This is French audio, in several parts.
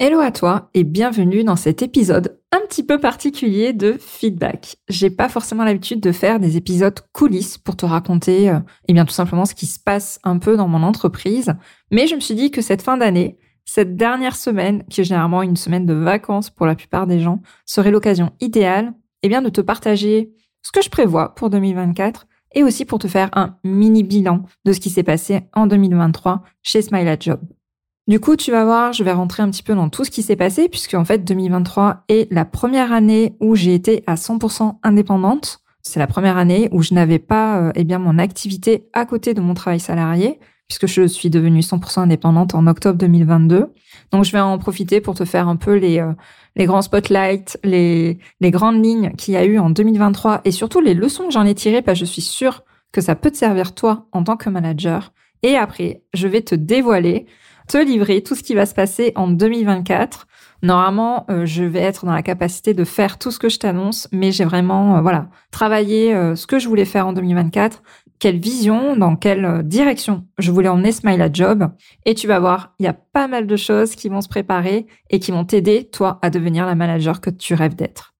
Hello à toi et bienvenue dans cet épisode un petit peu particulier de feedback. J'ai pas forcément l'habitude de faire des épisodes coulisses pour te raconter euh, eh bien tout simplement ce qui se passe un peu dans mon entreprise, mais je me suis dit que cette fin d'année, cette dernière semaine, qui est généralement une semaine de vacances pour la plupart des gens, serait l'occasion idéale eh bien de te partager ce que je prévois pour 2024 et aussi pour te faire un mini bilan de ce qui s'est passé en 2023 chez Smile at Job. Du coup, tu vas voir, je vais rentrer un petit peu dans tout ce qui s'est passé, puisque en fait, 2023 est la première année où j'ai été à 100% indépendante. C'est la première année où je n'avais pas euh, eh bien mon activité à côté de mon travail salarié, puisque je suis devenue 100% indépendante en octobre 2022. Donc, je vais en profiter pour te faire un peu les, euh, les grands spotlights, les, les grandes lignes qu'il y a eu en 2023 et surtout les leçons que j'en ai tirées, parce que je suis sûre que ça peut te servir toi en tant que manager. Et après, je vais te dévoiler te livrer tout ce qui va se passer en 2024. Normalement, euh, je vais être dans la capacité de faire tout ce que je t'annonce, mais j'ai vraiment euh, voilà travaillé euh, ce que je voulais faire en 2024, quelle vision, dans quelle direction je voulais emmener Smile à Job. Et tu vas voir, il y a pas mal de choses qui vont se préparer et qui vont t'aider, toi, à devenir la manager que tu rêves d'être.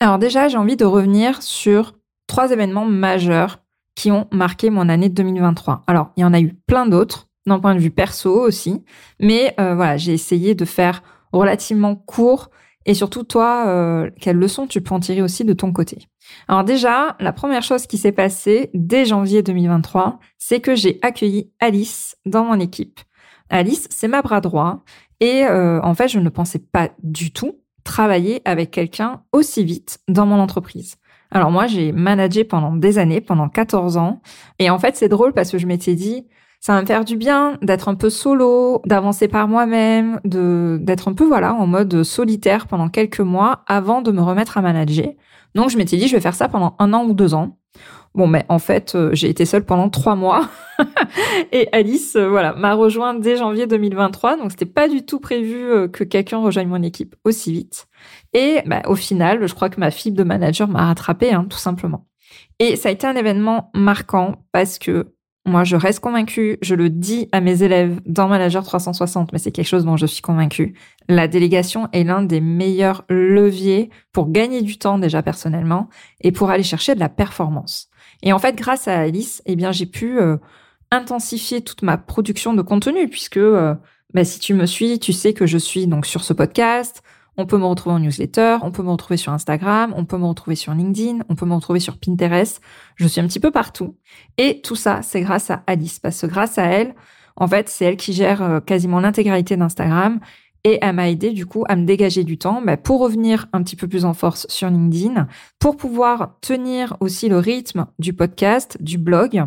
Alors déjà, j'ai envie de revenir sur trois événements majeurs qui ont marqué mon année 2023. Alors, il y en a eu plein d'autres d'un point de vue perso aussi. Mais euh, voilà, j'ai essayé de faire relativement court et surtout toi, euh, quelles leçons tu peux en tirer aussi de ton côté? Alors déjà, la première chose qui s'est passée dès janvier 2023, c'est que j'ai accueilli Alice dans mon équipe. Alice, c'est ma bras droit et euh, en fait, je ne pensais pas du tout travailler avec quelqu'un aussi vite dans mon entreprise. Alors moi, j'ai managé pendant des années, pendant 14 ans. Et en fait, c'est drôle parce que je m'étais dit, ça va me faire du bien d'être un peu solo, d'avancer par moi-même, de d'être un peu voilà en mode solitaire pendant quelques mois avant de me remettre à manager. Donc je m'étais dit je vais faire ça pendant un an ou deux ans. Bon, mais en fait, euh, j'ai été seule pendant trois mois. et Alice, euh, voilà, m'a rejoint dès janvier 2023. Donc, c'était pas du tout prévu euh, que quelqu'un rejoigne mon équipe aussi vite. Et bah, au final, je crois que ma fibre de manager m'a rattrapé, hein, tout simplement. Et ça a été un événement marquant parce que moi, je reste convaincue, je le dis à mes élèves dans Manager 360, mais c'est quelque chose dont je suis convaincue. La délégation est l'un des meilleurs leviers pour gagner du temps déjà personnellement et pour aller chercher de la performance. Et en fait, grâce à Alice, eh bien, j'ai pu euh, intensifier toute ma production de contenu puisque euh, bah, si tu me suis, tu sais que je suis donc sur ce podcast, on peut me retrouver en newsletter, on peut me retrouver sur Instagram, on peut me retrouver sur LinkedIn, on peut me retrouver sur Pinterest. Je suis un petit peu partout. Et tout ça, c'est grâce à Alice, parce que grâce à elle, en fait, c'est elle qui gère euh, quasiment l'intégralité d'Instagram et elle m'a aidé du coup à me dégager du temps bah, pour revenir un petit peu plus en force sur LinkedIn, pour pouvoir tenir aussi le rythme du podcast, du blog.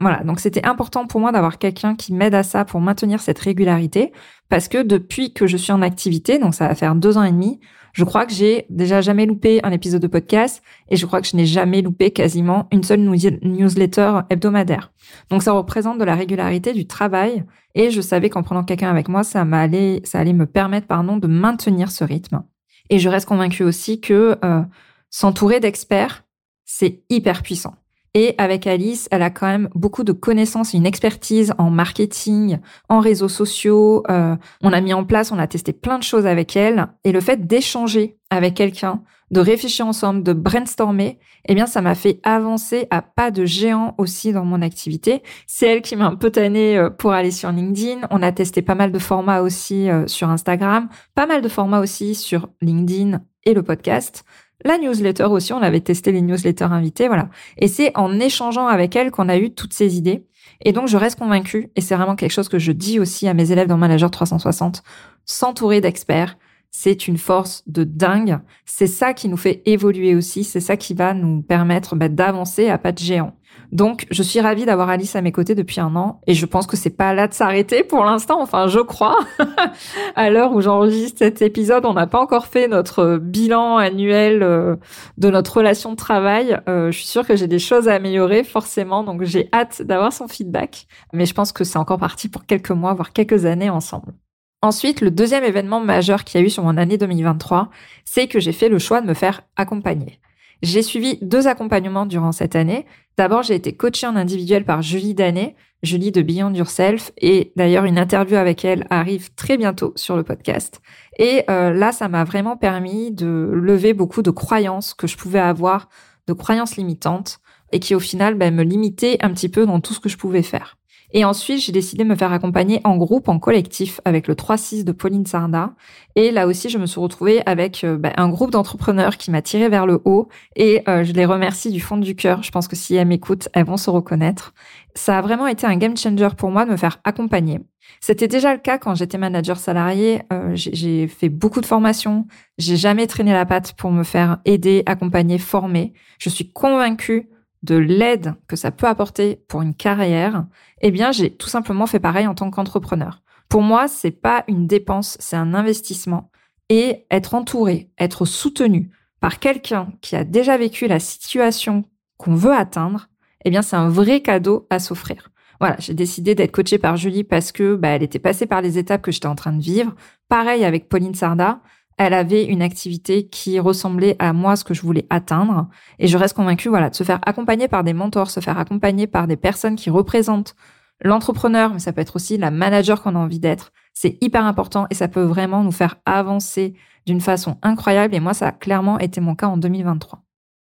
Voilà, donc c'était important pour moi d'avoir quelqu'un qui m'aide à ça pour maintenir cette régularité, parce que depuis que je suis en activité, donc ça va faire deux ans et demi, je crois que j'ai déjà jamais loupé un épisode de podcast et je crois que je n'ai jamais loupé quasiment une seule newsletter hebdomadaire. Donc ça représente de la régularité du travail et je savais qu'en prenant quelqu'un avec moi, ça m'allait, ça allait me permettre, pardon, de maintenir ce rythme. Et je reste convaincue aussi que euh, s'entourer d'experts, c'est hyper puissant. Et avec Alice, elle a quand même beaucoup de connaissances une expertise en marketing, en réseaux sociaux. Euh, on a mis en place, on a testé plein de choses avec elle. Et le fait d'échanger avec quelqu'un, de réfléchir ensemble, de brainstormer, eh bien, ça m'a fait avancer à pas de géant aussi dans mon activité. C'est elle qui m'a un peu tanné euh, pour aller sur LinkedIn. On a testé pas mal de formats aussi euh, sur Instagram, pas mal de formats aussi sur LinkedIn et le podcast. La newsletter aussi, on avait testé les newsletters invités, voilà. Et c'est en échangeant avec elle qu'on a eu toutes ces idées. Et donc, je reste convaincue, et c'est vraiment quelque chose que je dis aussi à mes élèves dans Manager 360, s'entourer d'experts, c'est une force de dingue. C'est ça qui nous fait évoluer aussi, c'est ça qui va nous permettre bah, d'avancer à pas de géant. Donc, je suis ravie d'avoir Alice à mes côtés depuis un an et je pense que c'est pas là de s'arrêter pour l'instant. Enfin, je crois. à l'heure où j'enregistre cet épisode, on n'a pas encore fait notre bilan annuel euh, de notre relation de travail. Euh, je suis sûre que j'ai des choses à améliorer forcément, donc j'ai hâte d'avoir son feedback. Mais je pense que c'est encore parti pour quelques mois, voire quelques années ensemble. Ensuite, le deuxième événement majeur qu'il y a eu sur mon année 2023, c'est que j'ai fait le choix de me faire accompagner. J'ai suivi deux accompagnements durant cette année. D'abord, j'ai été coachée en individuel par Julie Danet, Julie de Beyond Yourself, et d'ailleurs une interview avec elle arrive très bientôt sur le podcast. Et euh, là, ça m'a vraiment permis de lever beaucoup de croyances que je pouvais avoir, de croyances limitantes, et qui au final ben, me limitaient un petit peu dans tout ce que je pouvais faire. Et ensuite, j'ai décidé de me faire accompagner en groupe, en collectif, avec le 3-6 de Pauline Sarda. Et là aussi, je me suis retrouvée avec euh, bah, un groupe d'entrepreneurs qui m'a tiré vers le haut. Et euh, je les remercie du fond du cœur. Je pense que si elles m'écoutent, elles vont se reconnaître. Ça a vraiment été un game changer pour moi de me faire accompagner. C'était déjà le cas quand j'étais manager salarié. Euh, j'ai fait beaucoup de formations. J'ai jamais traîné la patte pour me faire aider, accompagner, former. Je suis convaincue de l'aide que ça peut apporter pour une carrière, eh bien, j'ai tout simplement fait pareil en tant qu'entrepreneur. Pour moi, c'est pas une dépense, c'est un investissement. Et être entouré, être soutenu par quelqu'un qui a déjà vécu la situation qu'on veut atteindre, eh bien, c'est un vrai cadeau à s'offrir. Voilà, j'ai décidé d'être coachée par Julie parce que bah, elle était passée par les étapes que j'étais en train de vivre. Pareil avec Pauline Sarda elle avait une activité qui ressemblait à moi, ce que je voulais atteindre. Et je reste convaincue, voilà, de se faire accompagner par des mentors, se faire accompagner par des personnes qui représentent l'entrepreneur, mais ça peut être aussi la manager qu'on a envie d'être. C'est hyper important et ça peut vraiment nous faire avancer d'une façon incroyable. Et moi, ça a clairement été mon cas en 2023.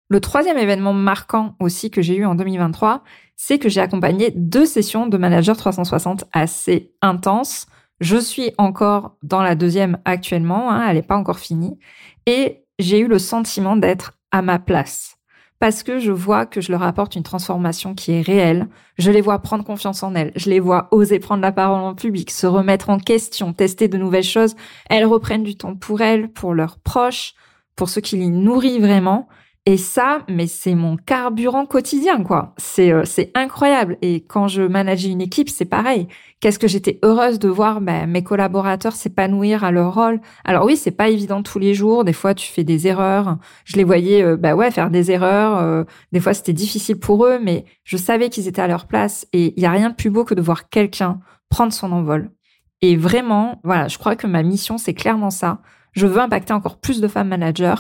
Le troisième événement marquant aussi que j'ai eu en 2023, c'est que j'ai accompagné deux sessions de Manager 360 assez intenses je suis encore dans la deuxième actuellement, hein, elle n'est pas encore finie, et j'ai eu le sentiment d'être à ma place. Parce que je vois que je leur apporte une transformation qui est réelle. Je les vois prendre confiance en elles. Je les vois oser prendre la parole en public, se remettre en question, tester de nouvelles choses. Elles reprennent du temps pour elles, pour leurs proches, pour ceux qui les nourrit vraiment. Et ça, mais c'est mon carburant quotidien, quoi. C'est euh, incroyable. Et quand je manageais une équipe, c'est pareil. Qu'est-ce que j'étais heureuse de voir bah, mes collaborateurs s'épanouir à leur rôle. Alors oui, c'est pas évident tous les jours. Des fois, tu fais des erreurs. Je les voyais, euh, bah ouais, faire des erreurs. Euh, des fois, c'était difficile pour eux, mais je savais qu'ils étaient à leur place. Et il y a rien de plus beau que de voir quelqu'un prendre son envol. Et vraiment, voilà, je crois que ma mission, c'est clairement ça. Je veux impacter encore plus de femmes managers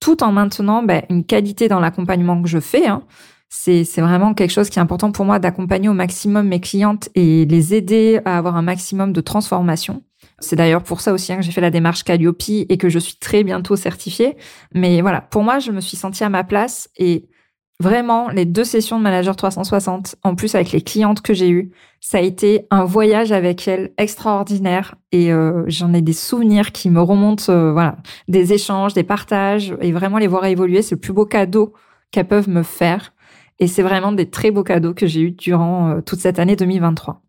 tout en maintenant ben, une qualité dans l'accompagnement que je fais. Hein. C'est, vraiment quelque chose qui est important pour moi d'accompagner au maximum mes clientes et les aider à avoir un maximum de transformation. C'est d'ailleurs pour ça aussi hein, que j'ai fait la démarche Calliope et que je suis très bientôt certifiée. Mais voilà, pour moi, je me suis sentie à ma place et Vraiment, les deux sessions de Manager 360, en plus avec les clientes que j'ai eues, ça a été un voyage avec elles extraordinaire et euh, j'en ai des souvenirs qui me remontent, euh, voilà, des échanges, des partages et vraiment les voir évoluer, c'est le plus beau cadeau qu'elles peuvent me faire et c'est vraiment des très beaux cadeaux que j'ai eus durant euh, toute cette année 2023.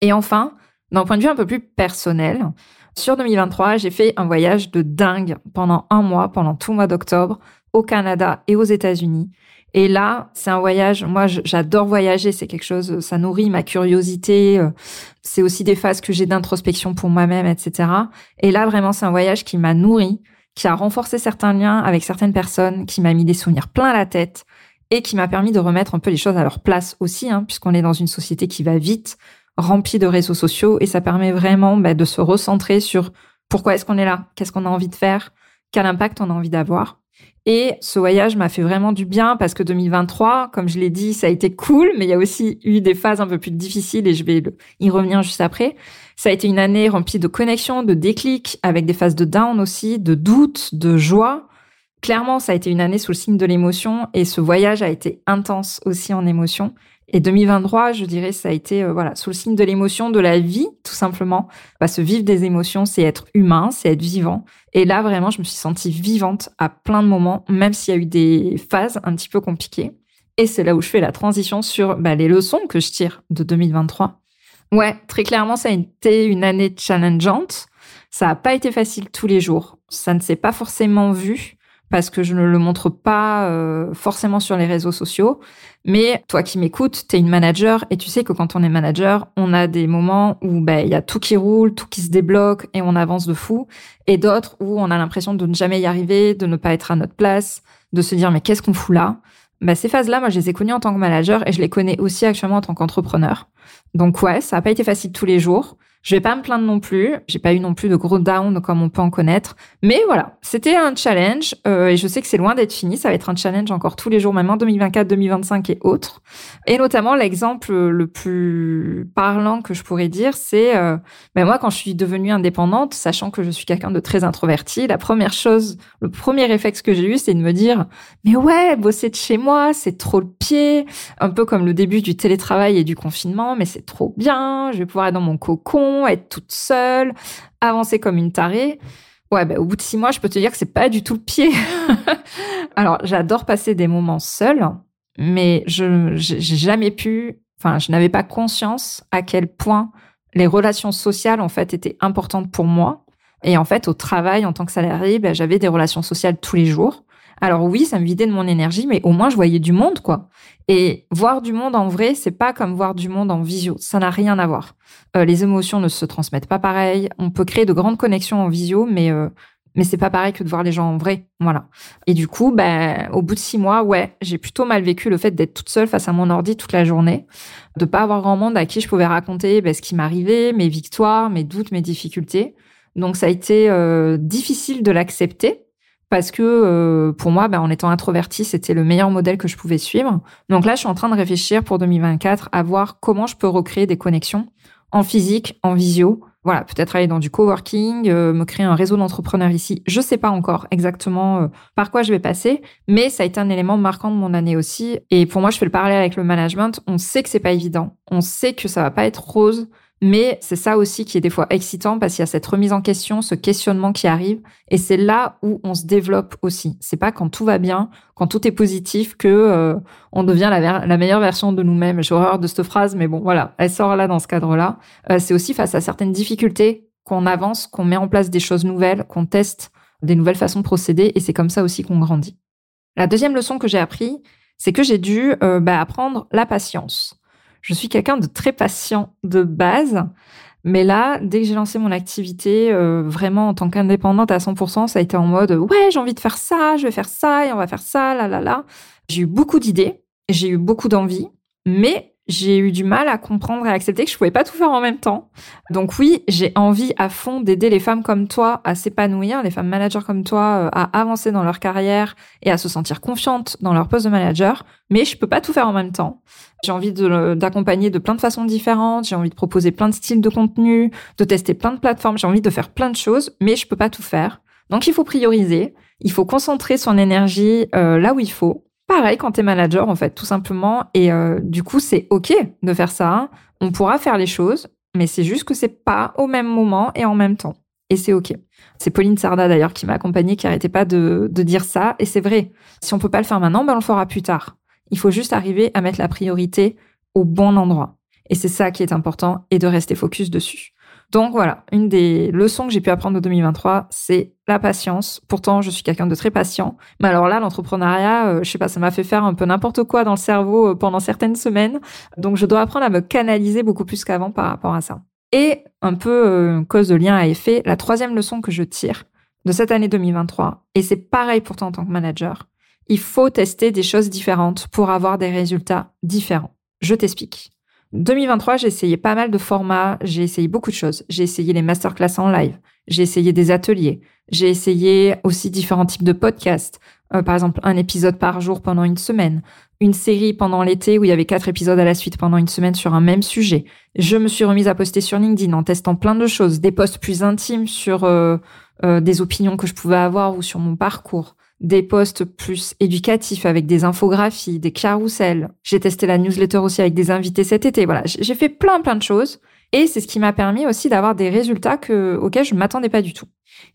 Et enfin, d'un point de vue un peu plus personnel, sur 2023, j'ai fait un voyage de dingue pendant un mois, pendant tout le mois d'octobre, au Canada et aux États-Unis. Et là, c'est un voyage. Moi, j'adore voyager. C'est quelque chose, ça nourrit ma curiosité. Euh, c'est aussi des phases que j'ai d'introspection pour moi-même, etc. Et là, vraiment, c'est un voyage qui m'a nourri, qui a renforcé certains liens avec certaines personnes, qui m'a mis des souvenirs plein la tête et qui m'a permis de remettre un peu les choses à leur place aussi, hein, puisqu'on est dans une société qui va vite, remplie de réseaux sociaux, et ça permet vraiment bah, de se recentrer sur pourquoi est-ce qu'on est là, qu'est-ce qu'on a envie de faire, quel impact on a envie d'avoir. Et ce voyage m'a fait vraiment du bien parce que 2023, comme je l'ai dit, ça a été cool, mais il y a aussi eu des phases un peu plus difficiles et je vais y revenir juste après. Ça a été une année remplie de connexions, de déclics, avec des phases de down aussi, de doutes, de joie. Clairement, ça a été une année sous le signe de l'émotion et ce voyage a été intense aussi en émotion. Et 2023, je dirais, ça a été euh, voilà sous le signe de l'émotion, de la vie, tout simplement. Bah, se vivre des émotions, c'est être humain, c'est être vivant. Et là, vraiment, je me suis sentie vivante à plein de moments, même s'il y a eu des phases un petit peu compliquées. Et c'est là où je fais la transition sur bah, les leçons que je tire de 2023. Ouais, très clairement, ça a été une année challengeante. Ça n'a pas été facile tous les jours. Ça ne s'est pas forcément vu parce que je ne le montre pas euh, forcément sur les réseaux sociaux. Mais toi qui m'écoutes, tu es une manager et tu sais que quand on est manager, on a des moments où ben, il y a tout qui roule, tout qui se débloque et on avance de fou, et d'autres où on a l'impression de ne jamais y arriver, de ne pas être à notre place, de se dire mais qu'est-ce qu'on fout là? Bah, ces phases-là, moi, je les ai connues en tant que manager et je les connais aussi actuellement en tant qu'entrepreneur. Donc ouais, ça n'a pas été facile tous les jours. Je vais pas me plaindre non plus. J'ai pas eu non plus de gros down comme on peut en connaître. Mais voilà, c'était un challenge euh, et je sais que c'est loin d'être fini. Ça va être un challenge encore tous les jours, même en 2024, 2025 et autres. Et notamment l'exemple le plus parlant que je pourrais dire, c'est euh, ben moi quand je suis devenue indépendante, sachant que je suis quelqu'un de très introverti, la première chose, le premier réflexe que j'ai eu, c'est de me dire mais ouais, bosser de chez moi, c'est trop le pied, un peu comme le début du télétravail et du confinement, mais c'est trop bien. Je vais pouvoir être dans mon cocon être toute seule, avancer comme une tarée. Ouais, bah, au bout de six mois, je peux te dire que c'est pas du tout le pied. Alors, j'adore passer des moments seuls, mais je j'ai jamais pu, enfin, je n'avais pas conscience à quel point les relations sociales en fait étaient importantes pour moi. Et en fait, au travail, en tant que salarié, bah, j'avais des relations sociales tous les jours. Alors oui, ça me vidait de mon énergie, mais au moins je voyais du monde, quoi. Et voir du monde en vrai, c'est pas comme voir du monde en visio. Ça n'a rien à voir. Euh, les émotions ne se transmettent pas pareil. On peut créer de grandes connexions en visio, mais euh, mais c'est pas pareil que de voir les gens en vrai. Voilà. Et du coup, ben, au bout de six mois, ouais, j'ai plutôt mal vécu le fait d'être toute seule face à mon ordi toute la journée, de pas avoir grand monde à qui je pouvais raconter ben, ce qui m'arrivait, mes victoires, mes doutes, mes difficultés. Donc ça a été euh, difficile de l'accepter parce que euh, pour moi, ben, en étant introvertie, c'était le meilleur modèle que je pouvais suivre. Donc là, je suis en train de réfléchir pour 2024 à voir comment je peux recréer des connexions en physique, en visio. Voilà, peut-être aller dans du coworking, euh, me créer un réseau d'entrepreneurs ici. Je sais pas encore exactement euh, par quoi je vais passer, mais ça a été un élément marquant de mon année aussi. Et pour moi, je fais le parallèle avec le management. On sait que c'est pas évident. On sait que ça va pas être rose. Mais c'est ça aussi qui est des fois excitant parce qu'il y a cette remise en question, ce questionnement qui arrive. Et c'est là où on se développe aussi. C'est pas quand tout va bien, quand tout est positif, que euh, on devient la, meilleure version de nous-mêmes. J'ai horreur de cette phrase, mais bon, voilà, elle sort là dans ce cadre-là. Euh, c'est aussi face à certaines difficultés qu'on avance, qu'on met en place des choses nouvelles, qu'on teste des nouvelles façons de procéder. Et c'est comme ça aussi qu'on grandit. La deuxième leçon que j'ai appris, c'est que j'ai dû euh, bah, apprendre la patience. Je suis quelqu'un de très patient de base. Mais là, dès que j'ai lancé mon activité, euh, vraiment en tant qu'indépendante à 100%, ça a été en mode ouais, j'ai envie de faire ça, je vais faire ça et on va faire ça, là là là. J'ai eu beaucoup d'idées, j'ai eu beaucoup d'envie, mais j'ai eu du mal à comprendre et à accepter que je pouvais pas tout faire en même temps. Donc oui, j'ai envie à fond d'aider les femmes comme toi à s'épanouir, les femmes managers comme toi euh, à avancer dans leur carrière et à se sentir confiantes dans leur poste de manager, mais je peux pas tout faire en même temps. J'ai envie d'accompagner de, plein de façons différentes, j'ai envie de proposer plein de styles de contenu, de tester plein de plateformes, j'ai envie de faire plein de choses, mais je peux pas tout faire. Donc il faut prioriser, il faut concentrer son énergie euh, là où il faut pareil quand t'es manager, en fait, tout simplement. Et euh, du coup, c'est OK de faire ça. On pourra faire les choses, mais c'est juste que c'est pas au même moment et en même temps. Et c'est OK. C'est Pauline Sarda, d'ailleurs, qui m'a accompagnée, qui arrêtait pas de, dire ça. Et c'est vrai. Si on peut pas le faire maintenant, ben on le fera plus tard. Il faut juste arriver à mettre la priorité au bon endroit. Et c'est ça qui est important et de rester focus dessus. Donc voilà, une des leçons que j'ai pu apprendre en 2023, c'est la patience. Pourtant, je suis quelqu'un de très patient. Mais alors là, l'entrepreneuriat, euh, je sais pas, ça m'a fait faire un peu n'importe quoi dans le cerveau euh, pendant certaines semaines. Donc je dois apprendre à me canaliser beaucoup plus qu'avant par rapport à ça. Et un peu euh, cause de lien à effet, la troisième leçon que je tire de cette année 2023, et c'est pareil pour toi en tant que manager, il faut tester des choses différentes pour avoir des résultats différents. Je t'explique. 2023, j'ai essayé pas mal de formats, j'ai essayé beaucoup de choses. J'ai essayé les masterclass en live, j'ai essayé des ateliers, j'ai essayé aussi différents types de podcasts. Euh, par exemple, un épisode par jour pendant une semaine, une série pendant l'été où il y avait quatre épisodes à la suite pendant une semaine sur un même sujet. Je me suis remise à poster sur LinkedIn en testant plein de choses, des posts plus intimes sur euh, euh, des opinions que je pouvais avoir ou sur mon parcours des posts plus éducatifs avec des infographies, des carousels. J'ai testé la newsletter aussi avec des invités cet été. Voilà, j'ai fait plein plein de choses et c'est ce qui m'a permis aussi d'avoir des résultats que, auxquels je m'attendais pas du tout.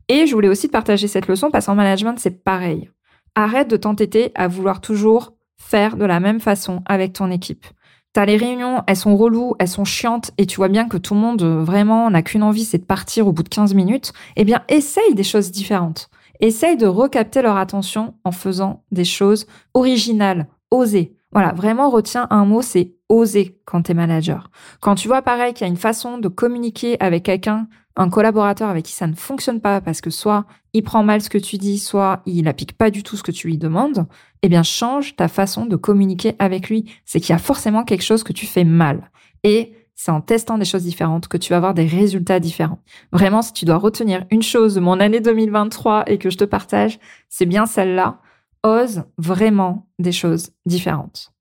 Et je voulais aussi te partager cette leçon parce qu'en management, c'est pareil. Arrête de t'entêter à vouloir toujours faire de la même façon avec ton équipe. T'as les réunions, elles sont reloues, elles sont chiantes, et tu vois bien que tout le monde vraiment n'a qu'une envie, c'est de partir au bout de 15 minutes. Eh bien, essaye des choses différentes. Essaye de recapter leur attention en faisant des choses originales, osées. Voilà, vraiment retiens un mot, c'est oser quand tu es manager. Quand tu vois pareil qu'il y a une façon de communiquer avec quelqu'un, un collaborateur avec qui ça ne fonctionne pas parce que soit il prend mal ce que tu dis, soit il applique pas du tout ce que tu lui demandes, eh bien change ta façon de communiquer avec lui. C'est qu'il y a forcément quelque chose que tu fais mal. Et c'est en testant des choses différentes que tu vas avoir des résultats différents. Vraiment, si tu dois retenir une chose de mon année 2023 et que je te partage, c'est bien celle-là. Ose vraiment des choses différentes.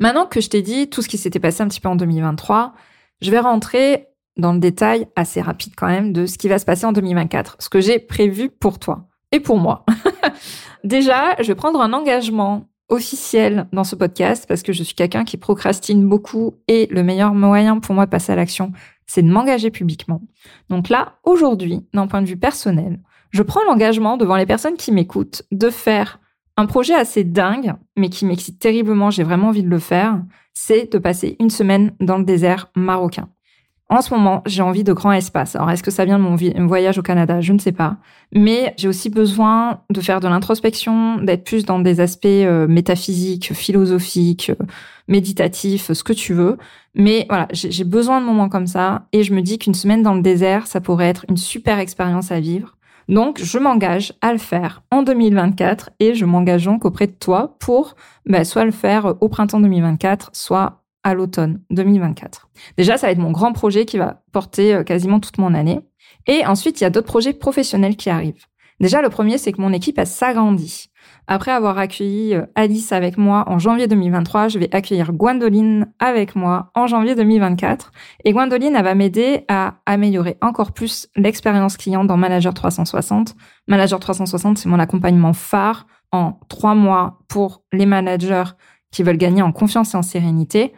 Maintenant que je t'ai dit tout ce qui s'était passé un petit peu en 2023, je vais rentrer dans le détail assez rapide quand même de ce qui va se passer en 2024, ce que j'ai prévu pour toi et pour moi. Déjà, je vais prendre un engagement officiel dans ce podcast parce que je suis quelqu'un qui procrastine beaucoup et le meilleur moyen pour moi de passer à l'action, c'est de m'engager publiquement. Donc là, aujourd'hui, d'un point de vue personnel, je prends l'engagement devant les personnes qui m'écoutent de faire un projet assez dingue, mais qui m'excite terriblement, j'ai vraiment envie de le faire, c'est de passer une semaine dans le désert marocain. En ce moment, j'ai envie de grands espaces. Alors, est-ce que ça vient de mon voyage au Canada? Je ne sais pas. Mais j'ai aussi besoin de faire de l'introspection, d'être plus dans des aspects euh, métaphysiques, philosophiques, euh, méditatifs, ce que tu veux. Mais voilà, j'ai besoin de moments comme ça. Et je me dis qu'une semaine dans le désert, ça pourrait être une super expérience à vivre. Donc, je m'engage à le faire en 2024 et je m'engage donc auprès de toi pour bah, soit le faire au printemps 2024, soit à l'automne 2024. Déjà, ça va être mon grand projet qui va porter euh, quasiment toute mon année. Et ensuite, il y a d'autres projets professionnels qui arrivent. Déjà, le premier, c'est que mon équipe a s'agrandit. Après avoir accueilli euh, Alice avec moi en janvier 2023, je vais accueillir Gwendoline avec moi en janvier 2024. Et Gwendoline, elle va m'aider à améliorer encore plus l'expérience client dans Manager 360. Manager 360, c'est mon accompagnement phare en trois mois pour les managers qui veulent gagner en confiance et en sérénité.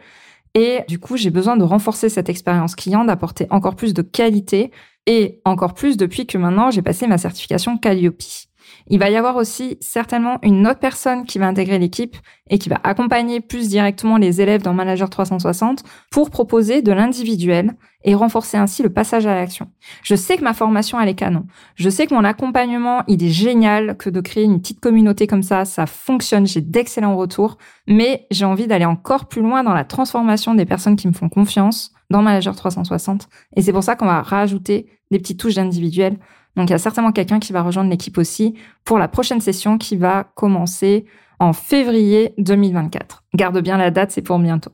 Et du coup, j'ai besoin de renforcer cette expérience client, d'apporter encore plus de qualité et encore plus depuis que maintenant j'ai passé ma certification Calliope. Il va y avoir aussi certainement une autre personne qui va intégrer l'équipe et qui va accompagner plus directement les élèves dans Manager 360 pour proposer de l'individuel et renforcer ainsi le passage à l'action. Je sais que ma formation, elle est canon. Je sais que mon accompagnement, il est génial, que de créer une petite communauté comme ça, ça fonctionne, j'ai d'excellents retours, mais j'ai envie d'aller encore plus loin dans la transformation des personnes qui me font confiance dans Manager 360. Et c'est pour ça qu'on va rajouter des petites touches d'individuel donc il y a certainement quelqu'un qui va rejoindre l'équipe aussi pour la prochaine session qui va commencer en février 2024. Garde bien la date, c'est pour bientôt.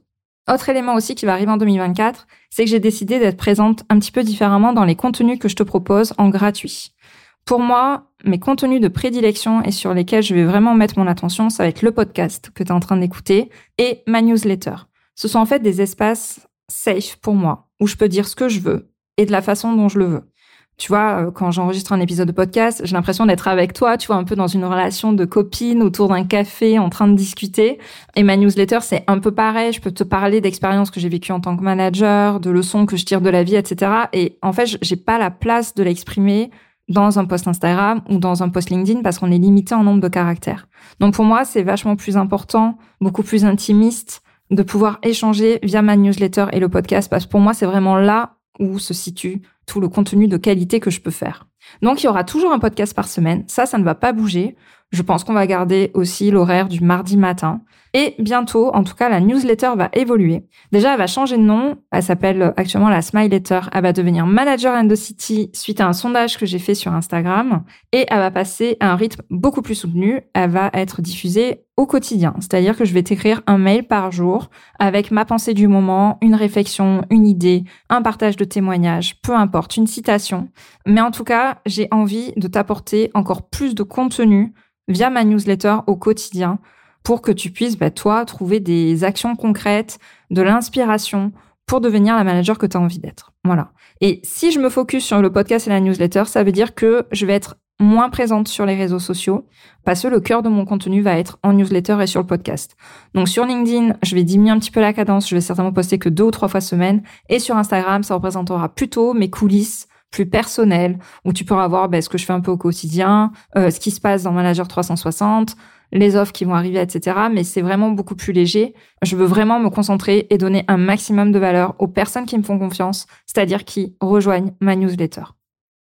Autre élément aussi qui va arriver en 2024, c'est que j'ai décidé d'être présente un petit peu différemment dans les contenus que je te propose en gratuit. Pour moi, mes contenus de prédilection et sur lesquels je vais vraiment mettre mon attention, ça va être le podcast que tu es en train d'écouter et ma newsletter. Ce sont en fait des espaces safe pour moi, où je peux dire ce que je veux et de la façon dont je le veux. Tu vois, euh, quand j'enregistre un épisode de podcast, j'ai l'impression d'être avec toi, tu vois, un peu dans une relation de copine autour d'un café en train de discuter. Et ma newsletter, c'est un peu pareil. Je peux te parler d'expériences que j'ai vécues en tant que manager, de leçons que je tire de la vie, etc. Et en fait, j'ai pas la place de l'exprimer dans un post Instagram ou dans un post LinkedIn parce qu'on est limité en nombre de caractères. Donc pour moi, c'est vachement plus important, beaucoup plus intimiste de pouvoir échanger via ma newsletter et le podcast parce que pour moi, c'est vraiment là où se situe tout le contenu de qualité que je peux faire. Donc il y aura toujours un podcast par semaine, ça ça ne va pas bouger. Je pense qu'on va garder aussi l'horaire du mardi matin. Et bientôt, en tout cas, la newsletter va évoluer. Déjà, elle va changer de nom. Elle s'appelle actuellement la Smile Letter. Elle va devenir Manager and the City suite à un sondage que j'ai fait sur Instagram. Et elle va passer à un rythme beaucoup plus soutenu. Elle va être diffusée au quotidien. C'est-à-dire que je vais t'écrire un mail par jour avec ma pensée du moment, une réflexion, une idée, un partage de témoignages, peu importe, une citation. Mais en tout cas, j'ai envie de t'apporter encore plus de contenu via ma newsletter au quotidien pour que tu puisses, bah, toi, trouver des actions concrètes, de l'inspiration pour devenir la manager que tu as envie d'être. Voilà. Et si je me focus sur le podcast et la newsletter, ça veut dire que je vais être moins présente sur les réseaux sociaux parce que le cœur de mon contenu va être en newsletter et sur le podcast. Donc sur LinkedIn, je vais diminuer un petit peu la cadence, je vais certainement poster que deux ou trois fois semaine et sur Instagram, ça représentera plutôt mes coulisses plus personnelles où tu pourras voir ben, ce que je fais un peu au quotidien, euh, ce qui se passe dans Manager 360, les offres qui vont arriver, etc. Mais c'est vraiment beaucoup plus léger. Je veux vraiment me concentrer et donner un maximum de valeur aux personnes qui me font confiance, c'est-à-dire qui rejoignent ma newsletter.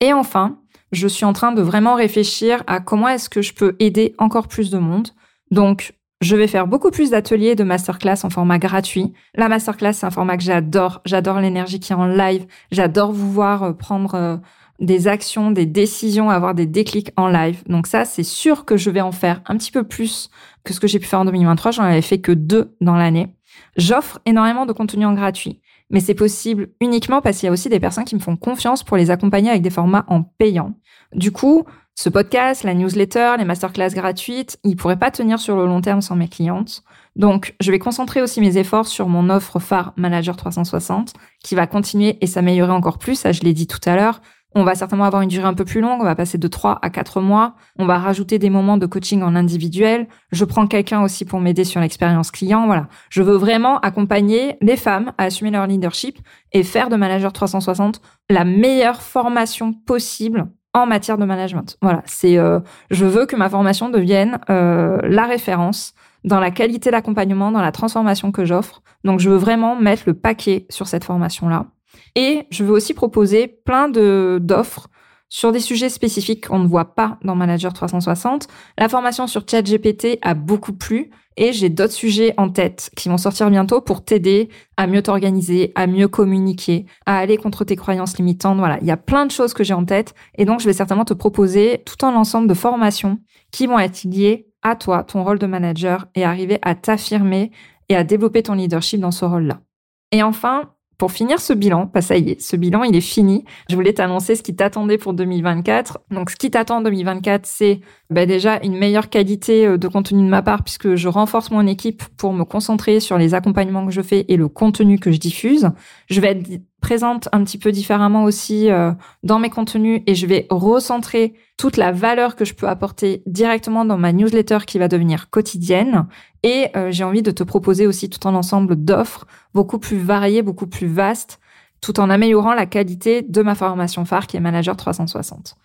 Et enfin, je suis en train de vraiment réfléchir à comment est-ce que je peux aider encore plus de monde. Donc, je vais faire beaucoup plus d'ateliers de masterclass en format gratuit. La masterclass, c'est un format que j'adore. J'adore l'énergie qui est en live. J'adore vous voir euh, prendre euh, des actions, des décisions, avoir des déclics en live. Donc ça, c'est sûr que je vais en faire un petit peu plus que ce que j'ai pu faire en 2023. J'en avais fait que deux dans l'année. J'offre énormément de contenu en gratuit. Mais c'est possible uniquement parce qu'il y a aussi des personnes qui me font confiance pour les accompagner avec des formats en payant. Du coup, ce podcast, la newsletter, les masterclass gratuites, ils pourraient pas tenir sur le long terme sans mes clientes. Donc, je vais concentrer aussi mes efforts sur mon offre phare Manager 360, qui va continuer et s'améliorer encore plus. Ça, je l'ai dit tout à l'heure. On va certainement avoir une durée un peu plus longue, on va passer de 3 à 4 mois. On va rajouter des moments de coaching en individuel. Je prends quelqu'un aussi pour m'aider sur l'expérience client. Voilà. Je veux vraiment accompagner les femmes à assumer leur leadership et faire de Manager 360 la meilleure formation possible en matière de management. Voilà, c'est euh, je veux que ma formation devienne euh, la référence dans la qualité d'accompagnement, dans la transformation que j'offre. Donc je veux vraiment mettre le paquet sur cette formation là. Et je veux aussi proposer plein d'offres sur des sujets spécifiques qu'on ne voit pas dans Manager 360. La formation sur ChatGPT a beaucoup plu et j'ai d'autres sujets en tête qui vont sortir bientôt pour t'aider à mieux t'organiser, à mieux communiquer, à aller contre tes croyances limitantes. Voilà, il y a plein de choses que j'ai en tête et donc je vais certainement te proposer tout un ensemble de formations qui vont être liées à toi, ton rôle de manager et arriver à t'affirmer et à développer ton leadership dans ce rôle-là. Et enfin, pour finir ce bilan, pas ça y est, ce bilan il est fini. Je voulais t'annoncer ce qui t'attendait pour 2024. Donc ce qui t'attend en 2024, c'est bah, déjà une meilleure qualité euh, de contenu de ma part puisque je renforce mon équipe pour me concentrer sur les accompagnements que je fais et le contenu que je diffuse. Je vais être présente un petit peu différemment aussi euh, dans mes contenus et je vais recentrer toute la valeur que je peux apporter directement dans ma newsletter qui va devenir quotidienne. Et euh, j'ai envie de te proposer aussi tout un ensemble d'offres beaucoup plus variées, beaucoup plus vastes, tout en améliorant la qualité de ma formation phare qui est Manager 360.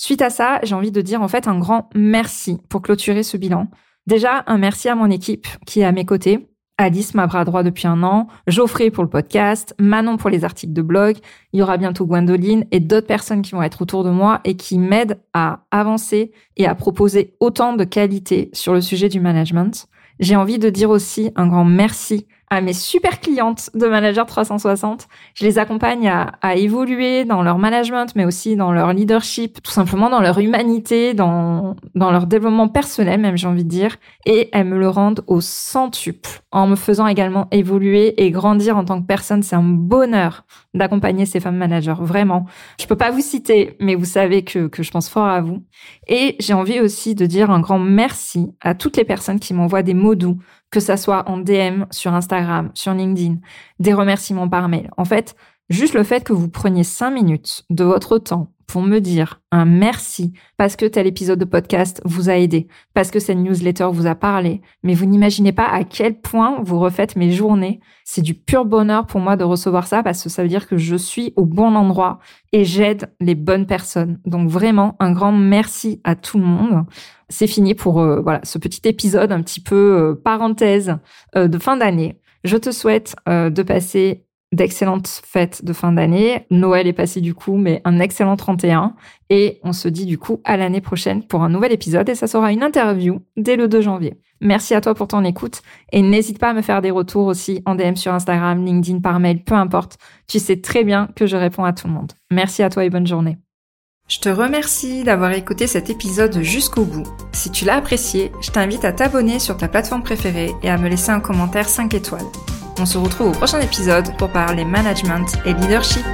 Suite à ça, j'ai envie de dire en fait un grand merci pour clôturer ce bilan. Déjà, un merci à mon équipe qui est à mes côtés, Alice, ma bras droit depuis un an, Geoffrey pour le podcast, Manon pour les articles de blog, il y aura bientôt Gwendoline et d'autres personnes qui vont être autour de moi et qui m'aident à avancer et à proposer autant de qualité sur le sujet du management. J'ai envie de dire aussi un grand merci à mes super clientes de Manager 360. Je les accompagne à, évoluer dans leur management, mais aussi dans leur leadership, tout simplement dans leur humanité, dans, dans leur développement personnel, même j'ai envie de dire. Et elles me le rendent au centuple, en me faisant également évoluer et grandir en tant que personne. C'est un bonheur d'accompagner ces femmes managers, vraiment. Je peux pas vous citer, mais vous savez que, que je pense fort à vous. Et j'ai envie aussi de dire un grand merci à toutes les personnes qui m'envoient des mots doux que ça soit en DM sur Instagram, sur LinkedIn, des remerciements par mail. En fait, juste le fait que vous preniez cinq minutes de votre temps pour me dire un merci parce que tel épisode de podcast vous a aidé, parce que cette newsletter vous a parlé, mais vous n'imaginez pas à quel point vous refaites mes journées. C'est du pur bonheur pour moi de recevoir ça parce que ça veut dire que je suis au bon endroit et j'aide les bonnes personnes. Donc vraiment un grand merci à tout le monde. C'est fini pour euh, voilà ce petit épisode un petit peu euh, parenthèse euh, de fin d'année. Je te souhaite de passer d'excellentes fêtes de fin d'année. Noël est passé du coup, mais un excellent 31. Et on se dit du coup à l'année prochaine pour un nouvel épisode et ça sera une interview dès le 2 janvier. Merci à toi pour ton écoute et n'hésite pas à me faire des retours aussi en DM sur Instagram, LinkedIn, par mail, peu importe. Tu sais très bien que je réponds à tout le monde. Merci à toi et bonne journée. Je te remercie d'avoir écouté cet épisode jusqu'au bout. Si tu l'as apprécié, je t'invite à t'abonner sur ta plateforme préférée et à me laisser un commentaire 5 étoiles. On se retrouve au prochain épisode pour parler management et leadership.